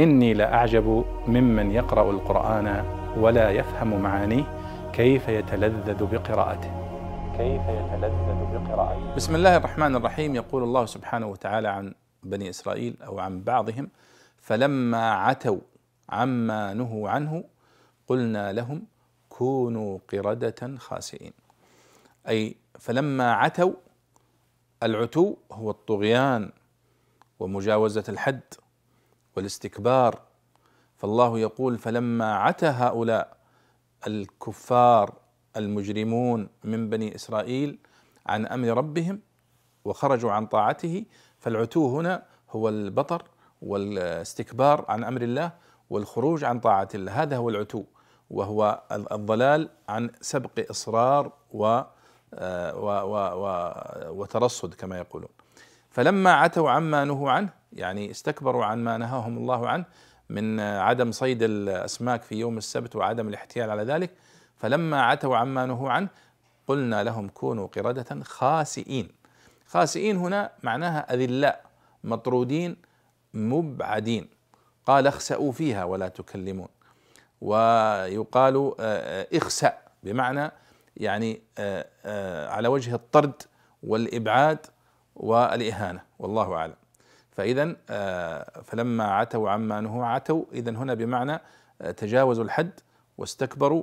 إني لأعجب ممن يقرأ القرآن ولا يفهم معانيه كيف يتلذذ بقراءته. كيف يتلذذ بقراءته. بسم الله الرحمن الرحيم. يقول الله سبحانه وتعالى عن بني إسرائيل أو عن بعضهم فلما عتوا عما نهوا عنه قلنا لهم كونوا قردة خاسئين. أي فلما عتوا العتو هو الطغيان ومجاوزة الحد. والاستكبار فالله يقول فلما عتى هؤلاء الكفار المجرمون من بني إسرائيل عن أمر ربهم وخرجوا عن طاعته فالعتو هنا هو البطر والاستكبار عن أمر الله والخروج عن طاعة الله هذا هو العتو وهو الضلال عن سبق إصرار و وترصد كما يقولون. فلما عتوا عما نهوا عنه يعني استكبروا عن ما نهاهم الله عنه من عدم صيد الأسماك في يوم السبت وعدم الاحتيال على ذلك فلما عتوا عما نهوا عنه قلنا لهم كونوا قردة خاسئين. خاسئين هنا معناها أذلاء مطرودين مبعدين. قال اخسأوا فيها ولا تكلمون. ويقال اخسأ بمعنى يعني على وجه الطرد والإبعاد والإهانة والله أعلم. فإذا فلما عتوا عما نهوا عتوا إذا هنا بمعنى تجاوزوا الحد واستكبروا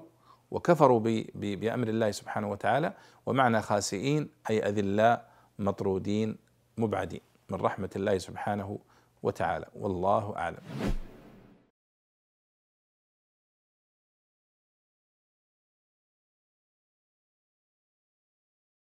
وكفروا بأمر الله سبحانه وتعالى ومعنى خاسئين أي أذلاء مطرودين مبعدين من رحمة الله سبحانه وتعالى. والله أعلم.